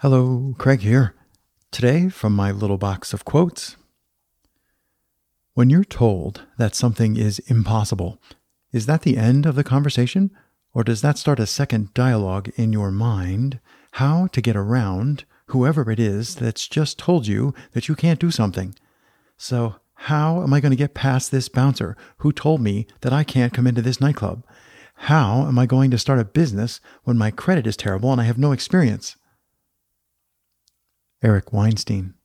Hello, Craig here. Today, from my little box of quotes. When you're told that something is impossible, is that the end of the conversation? Or does that start a second dialogue in your mind? How to get around whoever it is that's just told you that you can't do something? So, how am I going to get past this bouncer who told me that I can't come into this nightclub? How am I going to start a business when my credit is terrible and I have no experience? Eric Weinstein.